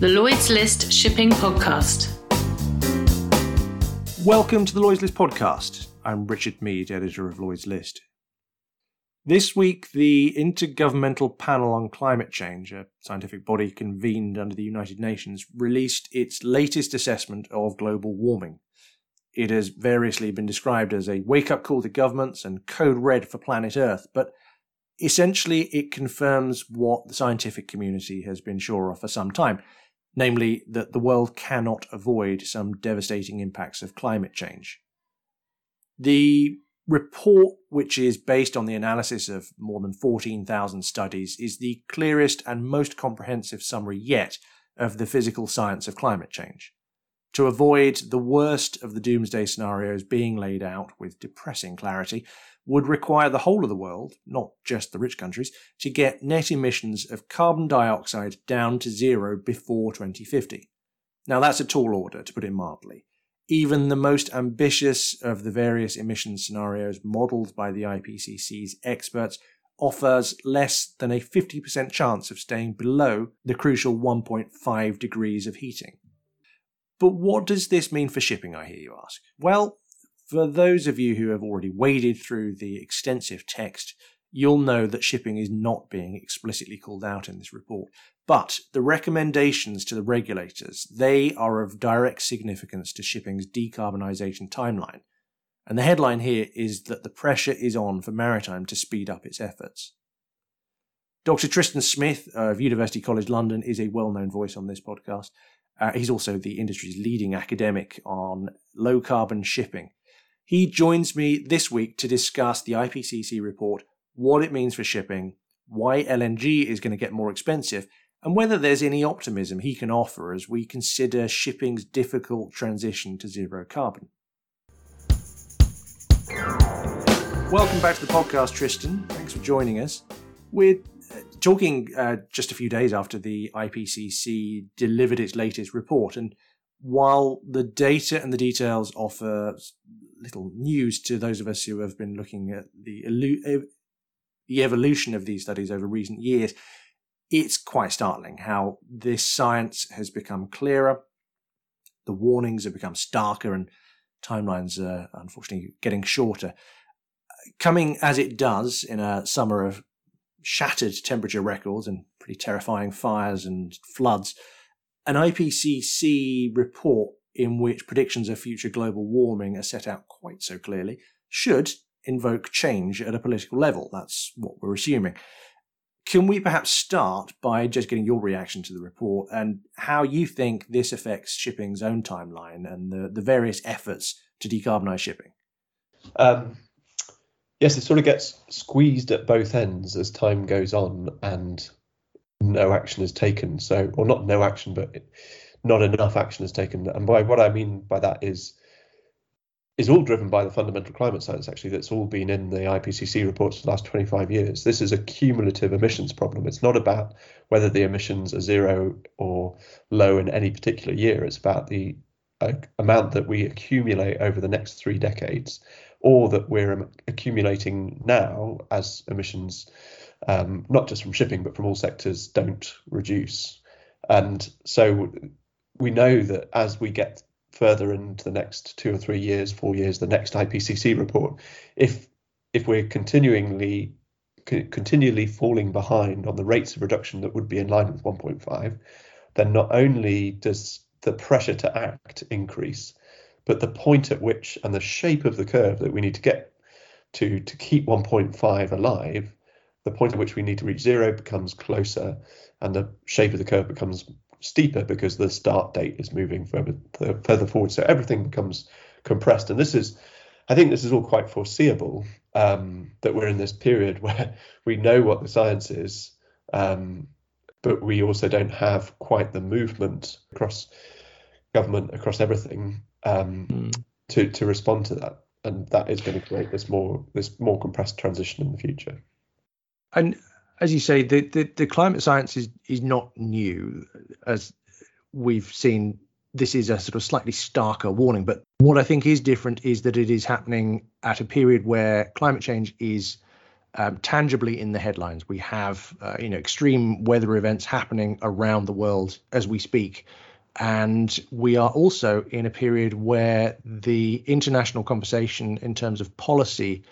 the Lloyd's List Shipping Podcast. Welcome to the Lloyd's List Podcast. I'm Richard Mead, editor of Lloyd's List. This week, the Intergovernmental Panel on Climate Change, a scientific body convened under the United Nations, released its latest assessment of global warming. It has variously been described as a wake up call to governments and code red for planet Earth, but essentially it confirms what the scientific community has been sure of for some time namely that the world cannot avoid some devastating impacts of climate change. The report, which is based on the analysis of more than 14,000 studies, is the clearest and most comprehensive summary yet of the physical science of climate change. To avoid the worst of the doomsday scenarios being laid out with depressing clarity, would require the whole of the world, not just the rich countries, to get net emissions of carbon dioxide down to zero before 2050. Now, that's a tall order, to put it mildly. Even the most ambitious of the various emission scenarios modelled by the IPCC's experts offers less than a 50% chance of staying below the crucial 1.5 degrees of heating. But what does this mean for shipping, I hear you ask? Well, for those of you who have already waded through the extensive text, you'll know that shipping is not being explicitly called out in this report. But the recommendations to the regulators, they are of direct significance to shipping's decarbonisation timeline. And the headline here is that the pressure is on for maritime to speed up its efforts. Dr. Tristan Smith of University College London is a well known voice on this podcast. Uh, he's also the industry's leading academic on low carbon shipping. He joins me this week to discuss the IPCC report, what it means for shipping, why LNG is going to get more expensive, and whether there's any optimism he can offer as we consider shipping's difficult transition to zero carbon. Welcome back to the podcast, Tristan. Thanks for joining us. We're talking uh, just a few days after the IPCC delivered its latest report, and while the data and the details offer little news to those of us who have been looking at the the evolution of these studies over recent years, it's quite startling how this science has become clearer. The warnings have become starker, and timelines are unfortunately getting shorter. Coming as it does in a summer of shattered temperature records and pretty terrifying fires and floods, an IPCC report in which predictions of future global warming are set out quite so clearly, should invoke change at a political level. That's what we're assuming. Can we perhaps start by just getting your reaction to the report and how you think this affects shipping's own timeline and the, the various efforts to decarbonise shipping? Um, yes, it sort of gets squeezed at both ends as time goes on and no action is taken. So, or not no action, but not enough action is taken. And by what I mean by that is is all driven by the fundamental climate science actually that's all been in the IPCC reports for the last 25 years. This is a cumulative emissions problem. It's not about whether the emissions are zero or low in any particular year. It's about the uh, amount that we accumulate over the next three decades or that we're accumulating now as emissions, um, not just from shipping, but from all sectors, don't reduce. And so we know that as we get further into the next two or three years, four years, the next IPCC report, if if we're continually continually falling behind on the rates of reduction that would be in line with 1.5, then not only does the pressure to act increase, but the point at which and the shape of the curve that we need to get to to keep 1.5 alive, the point at which we need to reach zero becomes closer, and the shape of the curve becomes steeper because the start date is moving further further forward. So everything becomes compressed, and this is, I think, this is all quite foreseeable um, that we're in this period where we know what the science is, um, but we also don't have quite the movement across government across everything um, mm. to to respond to that, and that is going to create this more this more compressed transition in the future. And as you say, the, the, the climate science is is not new, as we've seen. This is a sort of slightly starker warning, but what I think is different is that it is happening at a period where climate change is um, tangibly in the headlines. We have uh, you know extreme weather events happening around the world as we speak. And we are also in a period where the international conversation in terms of policy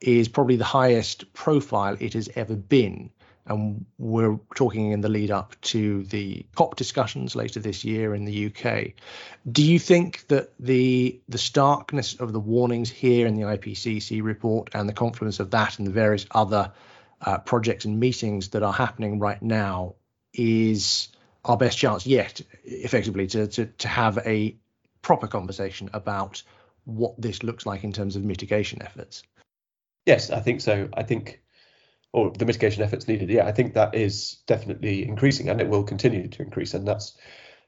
is probably the highest profile it has ever been and we're talking in the lead up to the COP discussions later this year in the UK. Do you think that the the starkness of the warnings here in the IPCC report and the confluence of that and the various other uh, projects and meetings that are happening right now is our best chance yet, effectively, to, to, to have a proper conversation about what this looks like in terms of mitigation efforts? Yes, I think so. I think or the mitigation efforts needed. Yeah, I think that is definitely increasing, and it will continue to increase. And that's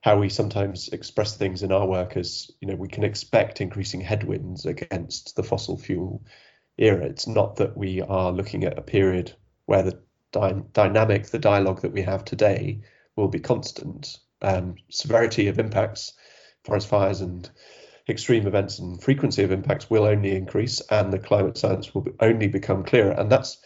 how we sometimes express things in our work as you know we can expect increasing headwinds against the fossil fuel era. It's not that we are looking at a period where the dy- dynamic, the dialogue that we have today, will be constant. Um, severity of impacts, forest fires, and extreme events and frequency of impacts will only increase, and the climate science will only become clearer. And that's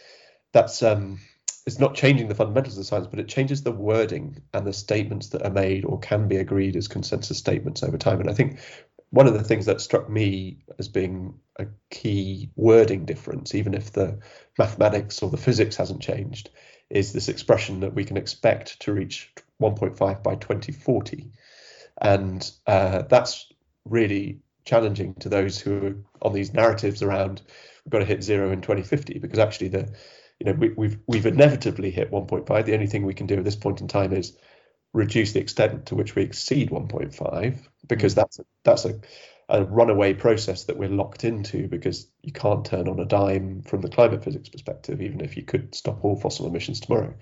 that's um, it's not changing the fundamentals of science, but it changes the wording and the statements that are made or can be agreed as consensus statements over time. And I think one of the things that struck me as being a key wording difference, even if the mathematics or the physics hasn't changed, is this expression that we can expect to reach 1.5 by 2040. And uh, that's really challenging to those who are on these narratives around we've got to hit zero in 2050 because actually the you know, we, we've we've inevitably hit 1.5. The only thing we can do at this point in time is reduce the extent to which we exceed 1.5 because mm. that's a, that's a, a runaway process that we're locked into because you can't turn on a dime from the climate physics perspective, even if you could stop all fossil emissions tomorrow.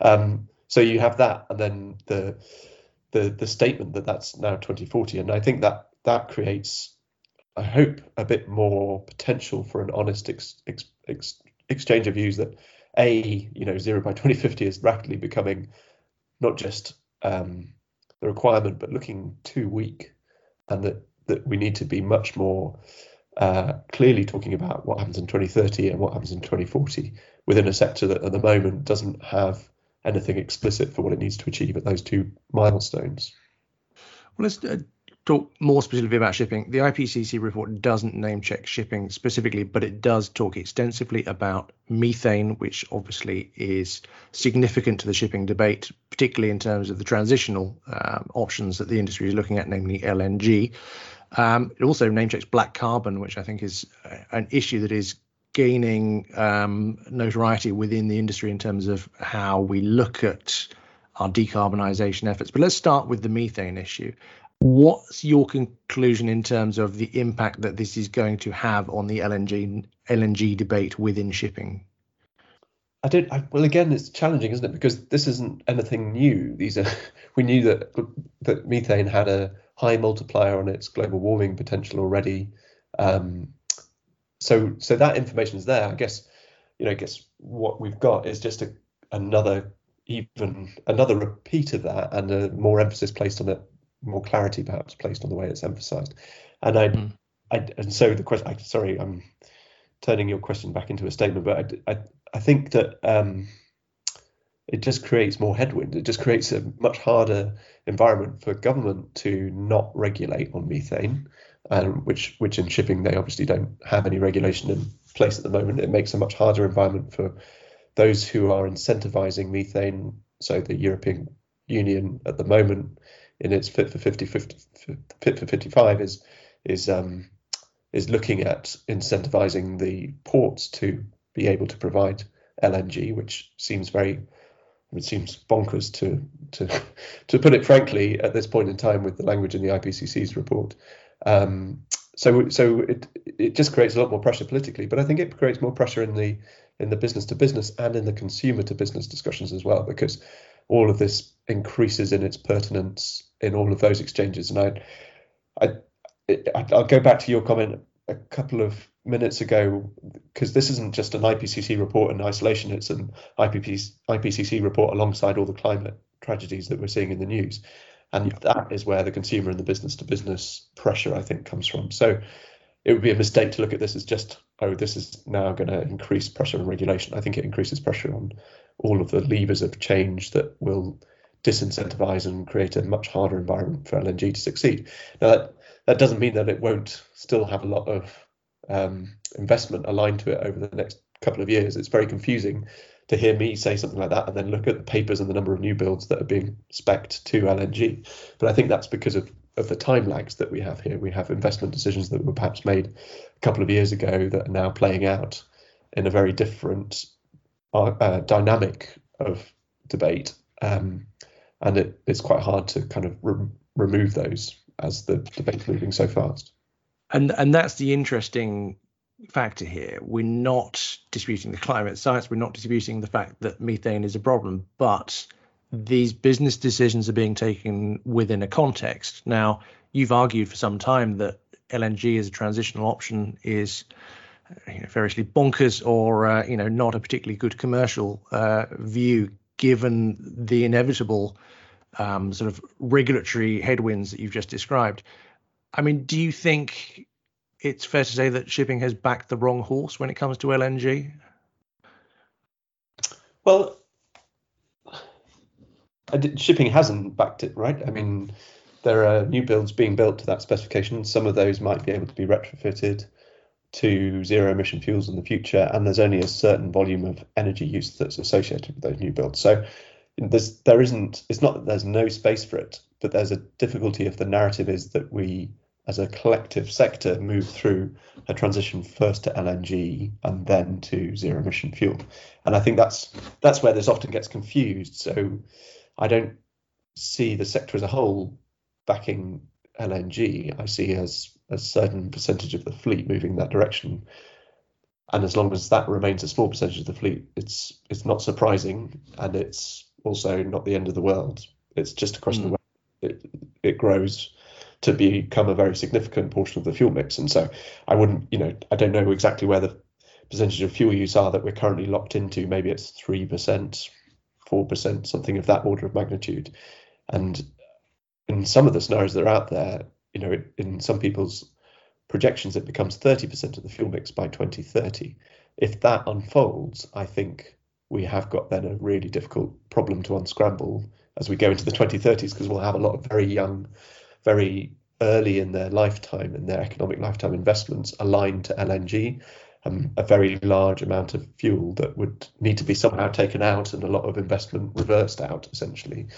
Um, so you have that, and then the the the statement that that's now 2040, and I think that that creates, I hope, a bit more potential for an honest ex, ex, ex, exchange of views that a you know zero by 2050 is rapidly becoming not just um, the requirement but looking too weak and that that we need to be much more uh, clearly talking about what happens in 2030 and what happens in 2040 within a sector that at the moment doesn't have anything explicit for what it needs to achieve at those two milestones. Well, let's uh, talk more specifically about shipping. The IPCC report doesn't name check shipping specifically, but it does talk extensively about methane, which obviously is significant to the shipping debate, particularly in terms of the transitional um, options that the industry is looking at, namely LNG. Um, it also name checks black carbon, which I think is uh, an issue that is gaining um, notoriety within the industry in terms of how we look at our decarbonisation efforts. But let's start with the methane issue. What's your conclusion in terms of the impact that this is going to have on the LNG LNG debate within shipping? I don't. I, well, again, it's challenging, isn't it? Because this isn't anything new. These are we knew that that methane had a high multiplier on its global warming potential already. Um, so so that information is there. I guess you know. I guess what we've got is just a, another even another repeat of that and a more emphasis placed on it more clarity perhaps placed on the way it's emphasized. And I, mm. I and so the question. I, sorry, I'm turning your question back into a statement, but I, I, I think that um, it just creates more headwind. It just creates a much harder environment for government to not regulate on methane, um, which which in shipping they obviously don't have any regulation in place at the moment. It makes a much harder environment for those who are incentivizing methane. So the European Union at the moment in its fit for 50, 50 fit for 55 is is um, is looking at incentivizing the ports to be able to provide LNG, which seems very it seems bonkers to to to put it frankly at this point in time with the language in the IPCC's report. Um, so so it it just creates a lot more pressure politically, but I think it creates more pressure in the in the business to business and in the consumer to business discussions as well, because all of this increases in its pertinence in all of those exchanges. And I, I, I'll go back to your comment a couple of minutes ago because this isn't just an IPCC report in isolation; it's an IPCC, IPCC report alongside all the climate tragedies that we're seeing in the news, and that is where the consumer and the business to business pressure I think comes from. So. it would be a mistake to look at this as just oh this is now going to increase pressure and regulation. I think it increases pressure on all of the levers of change that will disincentivize and create a much harder environment for LNG to succeed. Now that that doesn't mean that it won't still have a lot of um, investment aligned to it over the next couple of years. It's very confusing to hear me say something like that and then look at the papers and the number of new builds that are being specced to LNG. But I think that's because of, of the time lags that we have here. We have investment decisions that were perhaps made a couple of years ago that are now playing out in a very different uh, uh, dynamic of debate. Um, and it, it's quite hard to kind of re- remove those as the debate's moving so fast. And and that's the interesting factor here. We're not disputing the climate science. We're not disputing the fact that methane is a problem, but these business decisions are being taken within a context. Now, you've argued for some time that LNG as a transitional option is you know, variously bonkers or uh, you know not a particularly good commercial uh, view, given the inevitable um, sort of regulatory headwinds that you've just described. I mean, do you think it's fair to say that shipping has backed the wrong horse when it comes to LNG? Well, shipping hasn't backed it, right? I mean, there are new builds being built to that specification. Some of those might be able to be retrofitted to zero emission fuels in the future, and there's only a certain volume of energy use that's associated with those new builds. So there's there isn't it's not that there's no space for it, but there's a difficulty if the narrative is that we as a collective sector move through a transition first to LNG and then to zero emission fuel. And I think that's that's where this often gets confused. So I don't see the sector as a whole backing LNG. I see as a certain percentage of the fleet moving that direction. And as long as that remains a small percentage of the fleet, it's it's not surprising and it's also not the end of the world. It's just a question mm. It, it grows to become a very significant portion of the fuel mix. And so I wouldn't, you know, I don't know exactly where the percentage of fuel use are that we're currently locked into. Maybe it's 3%, 4%, something of that order of magnitude. And in some of the scenarios that are out there, you know, in some people's projections, it becomes 30% of the fuel mix by 2030. If that unfolds, I think we have got then a really difficult problem to unscramble as we go into the 2030s because we'll have a lot of very young very early in their lifetime and their economic lifetime investments aligned to LNG, um, a very large amount of fuel that would need to be somehow taken out and a lot of investment reversed out essentially,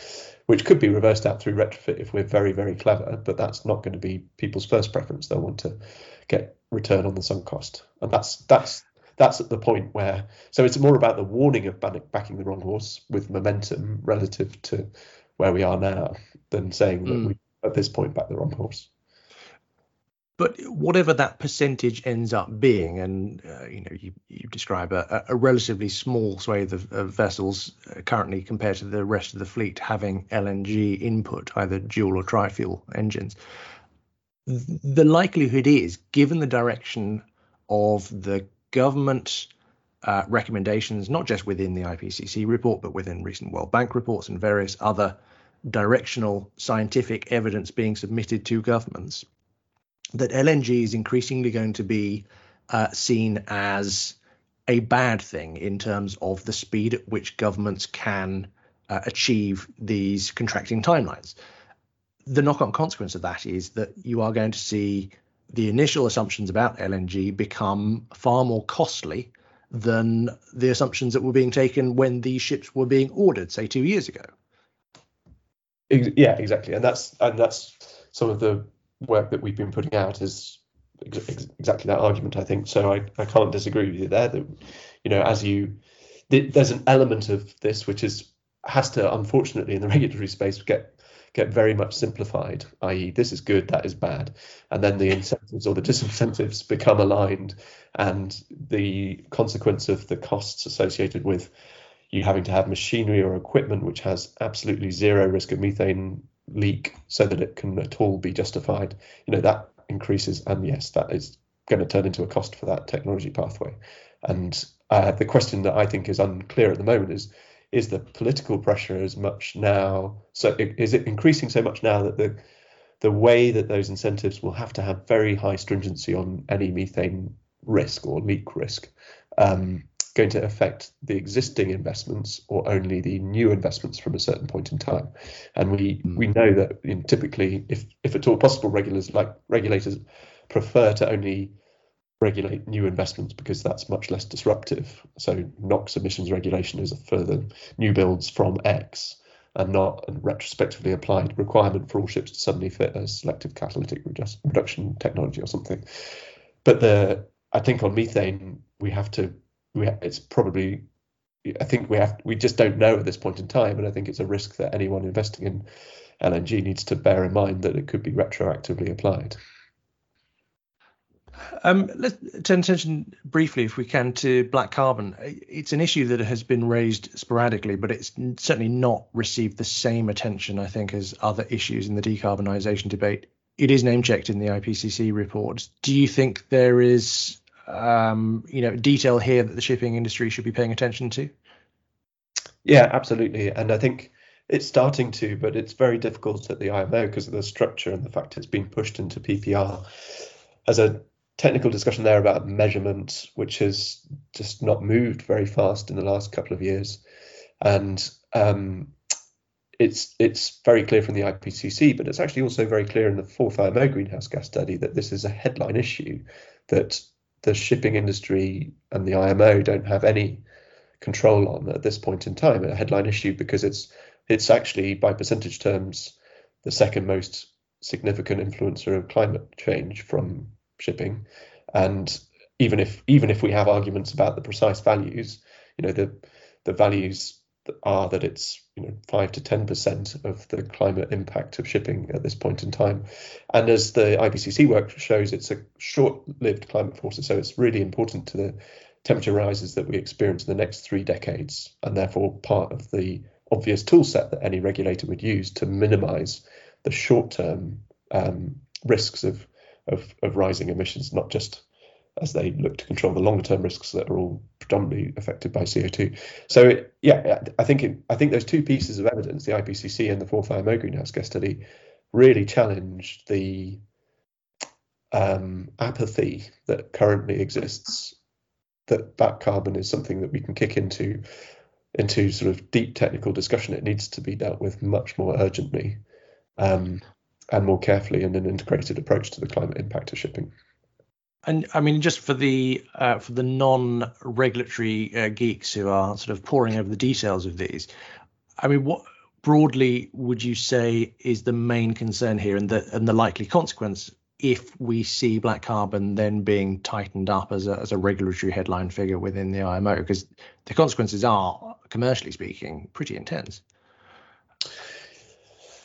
which could be reversed out through retrofit if we're very, very clever, but that's not going to be people's first preference. They'll want to get return on the sunk cost. And that's that's that's at the point where so it's more about the warning of backing the wrong horse with momentum relative to where we are now than saying that mm. we at this point back the wrong horse. But whatever that percentage ends up being, and uh, you know, you, you describe a, a relatively small swathe of, of vessels uh, currently compared to the rest of the fleet having LNG input, either dual or tri-fuel engines. The likelihood is, given the direction of the government uh, recommendations, not just within the IPCC report, but within recent World Bank reports and various other directional scientific evidence being submitted to governments that LNG is increasingly going to be uh, seen as a bad thing in terms of the speed at which governments can uh, achieve these contracting timelines. The knock on consequence of that is that you are going to see the initial assumptions about LNG become far more costly than the assumptions that were being taken when these ships were being ordered, say, two years ago yeah, exactly, and that's and that's some of the work that we've been putting out is ex- exactly that argument. I think so. I, I can't disagree with you there. That you know, as you there's an element of this which is has to unfortunately in the regulatory space get get very much simplified, i.e., this is good, that is bad, and then the incentives or the disincentives become aligned, and the consequence of the costs associated with you having to have machinery or equipment which has absolutely zero risk of methane leak so that it can at all be justified, you know, that increases. And yes, that is going to turn into a cost for that technology pathway. And uh, the question that I think is unclear at the moment is is the political pressure as much now so is it increasing so much now that the the way that those incentives will have to have very high stringency on any methane risk or leak risk um, going to affect the existing investments or only the new investments from a certain point in time. And we mm. we know that you know, typically, if if at all possible, regulators like regulators prefer to only regulate new investments because that's much less disruptive. So NOx emissions regulation is a further new builds from X and not a retrospectively applied requirement for all ships to suddenly fit a selective catalytic reduction technology or something. But the I think on methane we have to we ha- it's probably I think we have we just don't know at this point in time, and I think it's a risk that anyone investing in LNG needs to bear in mind that it could be retroactively applied. Um, let's turn attention briefly, if we can, to black carbon. It's an issue that has been raised sporadically, but it's certainly not received the same attention, I think, as other issues in the decarbonisation debate. It is name checked in the IPCC report. Do you think there is, um, you know, detail here that the shipping industry should be paying attention to? Yeah, absolutely, and I think it's starting to, but it's very difficult at the IMO because of the structure and the fact it's been pushed into PPR as a technical discussion there about measurement, which has just not moved very fast in the last couple of years, and um, it's it's very clear from the IPCC, but it's actually also very clear in the fourth IMO greenhouse gas study that this is a headline issue that the shipping industry and the IMO don't have any control on at this point in time. A headline issue because it's it's actually by percentage terms the second most significant influencer of climate change from shipping. And even if even if we have arguments about the precise values, you know, the the values are that it's you know five to ten percent of the climate impact of shipping at this point in time. And as the IPCC work shows, it's a short-lived climate force, so it's really important to the temperature rises that we experience in the next three decades, and therefore part of the obvious tool set that any regulator would use to minimize the short-term um, risks of of, of rising emissions, not just as they look to control the longer term risks that are all predominantly affected by CO2. So yeah, I think it, I think those two pieces of evidence, the IPCC and the fourth IMO greenhouse gas study, really challenge the um, apathy that currently exists that black carbon is something that we can kick into into sort of deep technical discussion. It needs to be dealt with much more urgently. Um, and more carefully in an integrated approach to the climate impact of shipping. And I mean, just for the uh, for the non-regulatory uh, geeks who are sort of poring over the details of these, I mean, what broadly would you say is the main concern here, and the and the likely consequence if we see black carbon then being tightened up as a as a regulatory headline figure within the IMO? Because the consequences are, commercially speaking, pretty intense.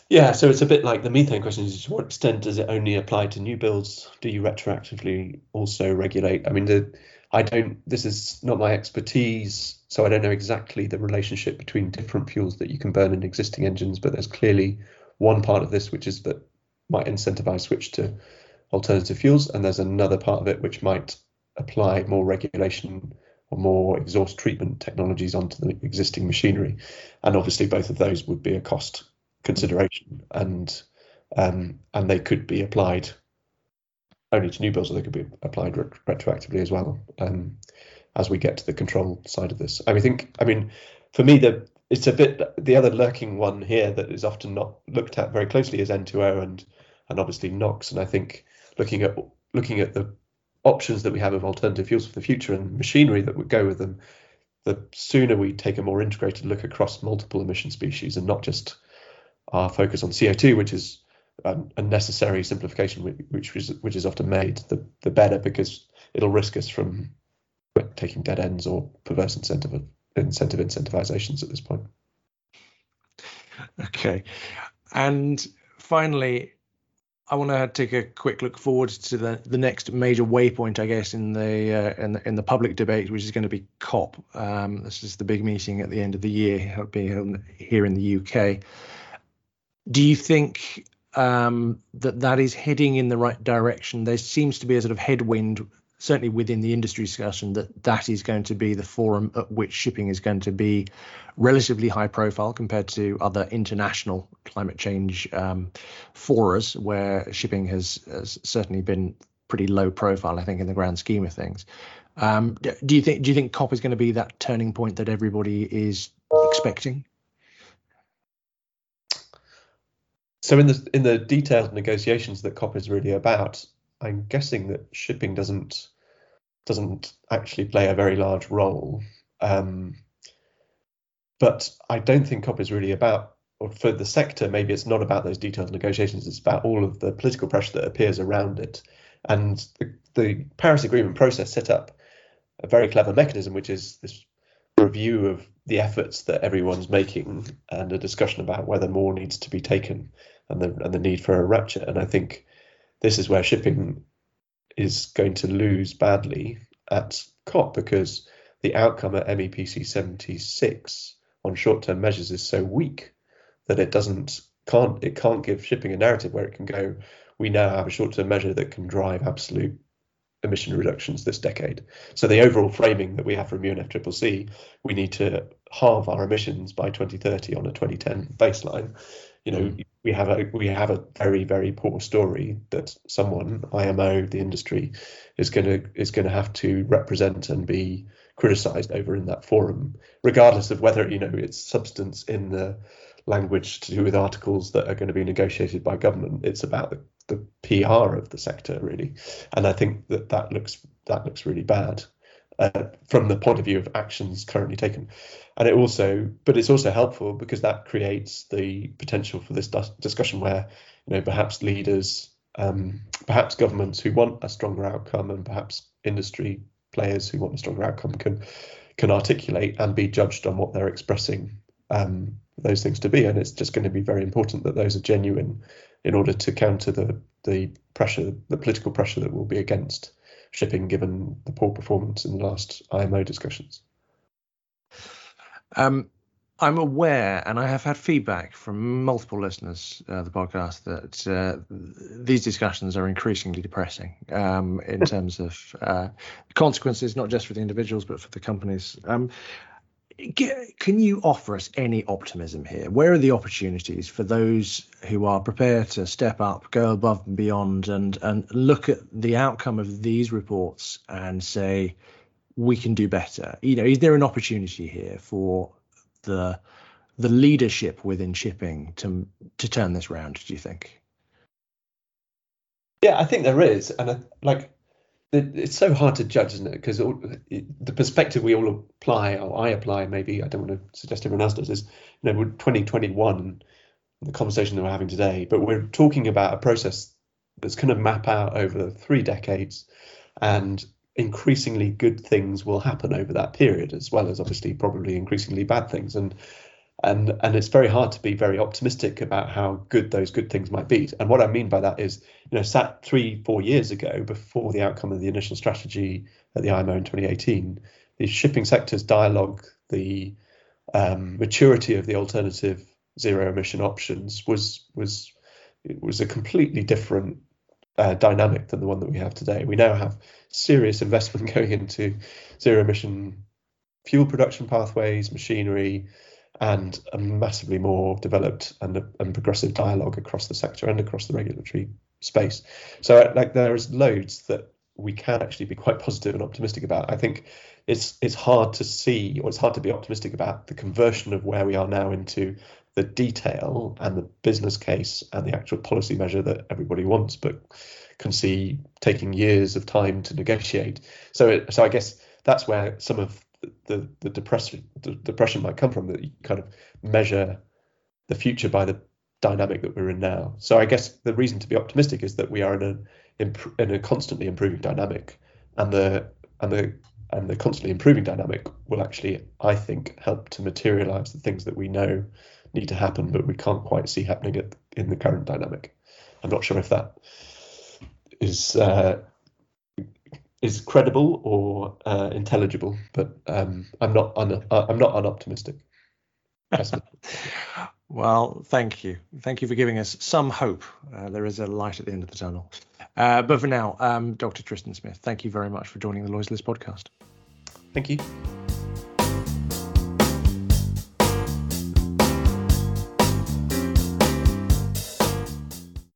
Yeah, so it's a bit like the methane question: is to what extent does it only apply to new builds? Do you retroactively also regulate? I mean, the I don't. This is not my expertise, so I don't know exactly the relationship between different fuels that you can burn in existing engines. But there's clearly one part of this which is that might incentivize switch to alternative fuels, and there's another part of it which might apply more regulation or more exhaust treatment technologies onto the existing machinery. And obviously, both of those would be a cost consideration, and um, and they could be applied only to new builds, or they could be applied ret- retroactively as well. Um, as we get to the control side of this, I mean, think, I mean, for me, the it's a bit the other lurking one here that is often not looked at very closely is N2O and and obviously NOx. And I think looking at looking at the options that we have of alternative fuels for the future and machinery that would go with them, the sooner we take a more integrated look across multiple emission species and not just our focus on CO2, which is a necessary simplification, which is which is often made, the the better because it'll risk us from taking dead ends or perverse incentive incentive incentivizations at this point. Okay, and finally, I want to take a quick look forward to the, the next major waypoint, I guess, in the, uh, in the in the public debate, which is going to be COP. Um, this is the big meeting at the end of the year, It'll be here in the UK. Do you think um, that that is heading in the right direction? There seems to be a sort of headwind certainly within the industry discussion that that is going to be the forum at which shipping is going to be relatively high profile compared to other international climate change um, forums where shipping has, has, certainly been pretty low profile, I think, in the grand scheme of things. Um, do you think do you think COP is going to be that turning point that everybody is expecting? So in the in the detailed negotiations that COP is really about, I'm guessing that shipping doesn't doesn't actually play a very large role. Um, but I don't think COP is really about, or for the sector, maybe it's not about those detailed negotiations. It's about all of the political pressure that appears around it. And the, the Paris Agreement process set up a very clever mechanism, which is this review of the efforts that everyone's making and a discussion about whether more needs to be taken and the and the need for a ratchet. And I think this is where shipping is going to lose badly at COP because the outcome at MEPC 76 on short-term measures is so weak that it doesn't can't it can't give shipping a narrative where it can go we now have a short-term measure that can drive absolute emission reductions this decade. So the overall framing that we have from UNFCCC, we need to halve our emissions by 2030 on a 2010 baseline. You know, mm. We have a we have a very very poor story that someone IMO the industry is going to is going to have to represent and be criticized over in that forum, regardless of whether you know it's substance in the language to do with articles that are going to be negotiated by government. It's about the the PR of the sector really, and I think that that looks that looks really bad uh, from the point of view of actions currently taken, and it also but it's also helpful because that creates the potential for this discussion where you know perhaps leaders, um, perhaps governments who want a stronger outcome, and perhaps industry players who want a stronger outcome can can articulate and be judged on what they're expressing um, those things to be. And it's just going to be very important that those are genuine in order to counter the the pressure, the political pressure that will be against shipping, given the poor performance in the last IMO discussions. Um, I'm aware, and I have had feedback from multiple listeners of the podcast that uh, these discussions are increasingly depressing um, in terms of uh, consequences, not just for the individuals but for the companies. Um, can you offer us any optimism here? Where are the opportunities for those who are prepared to step up, go above and beyond, and and look at the outcome of these reports and say we can do better? You know, is there an opportunity here for the the leadership within shipping to to turn this round? Do you think? Yeah, I think there is, and I, like it's so hard to judge, isn't it? Because the perspective we all apply, or I apply, maybe I don't want to suggest everyone else does, is you know, we're 2021, the conversation that we're having today, but we're talking about a process that's going to map out over three decades, and increasingly good things will happen over that period, as well as obviously probably increasingly bad things. And and and it's very hard to be very optimistic about how good those good things might be. And what I mean by that is, you know, sat three four years ago before the outcome of the initial strategy at the IMO in 2018, the shipping sector's dialogue, the um, maturity of the alternative zero emission options was was it was a completely different uh, dynamic than the one that we have today. We now have serious investment going into zero emission fuel production pathways, machinery, and a massively more developed and, and progressive dialogue across the sector and across the regulatory space. So like there's loads that we can actually be quite positive and optimistic about. I think it's it's hard to see or it's hard to be optimistic about the conversion of where we are now into the detail and the business case and the actual policy measure that everybody wants, but can see taking years of time to negotiate. So it, so I guess that's where some of the the depression depression might come from that you kind of measure the future by the dynamic that we're in now. So I guess the reason to be optimistic is that we are in a in a constantly improving dynamic, and the and the and the constantly improving dynamic will actually, I think, help to materialize the things that we know need to happen, but we can't quite see happening at, in the current dynamic. I'm not sure if that is uh, is credible or uh, intelligible, but um, I'm not un- uh, I'm not unoptimistic. Well, thank you. Thank you for giving us some hope. Uh, there is a light at the end of the tunnel. Uh, but for now, um, Dr. Tristan Smith, thank you very much for joining the List podcast. Thank you.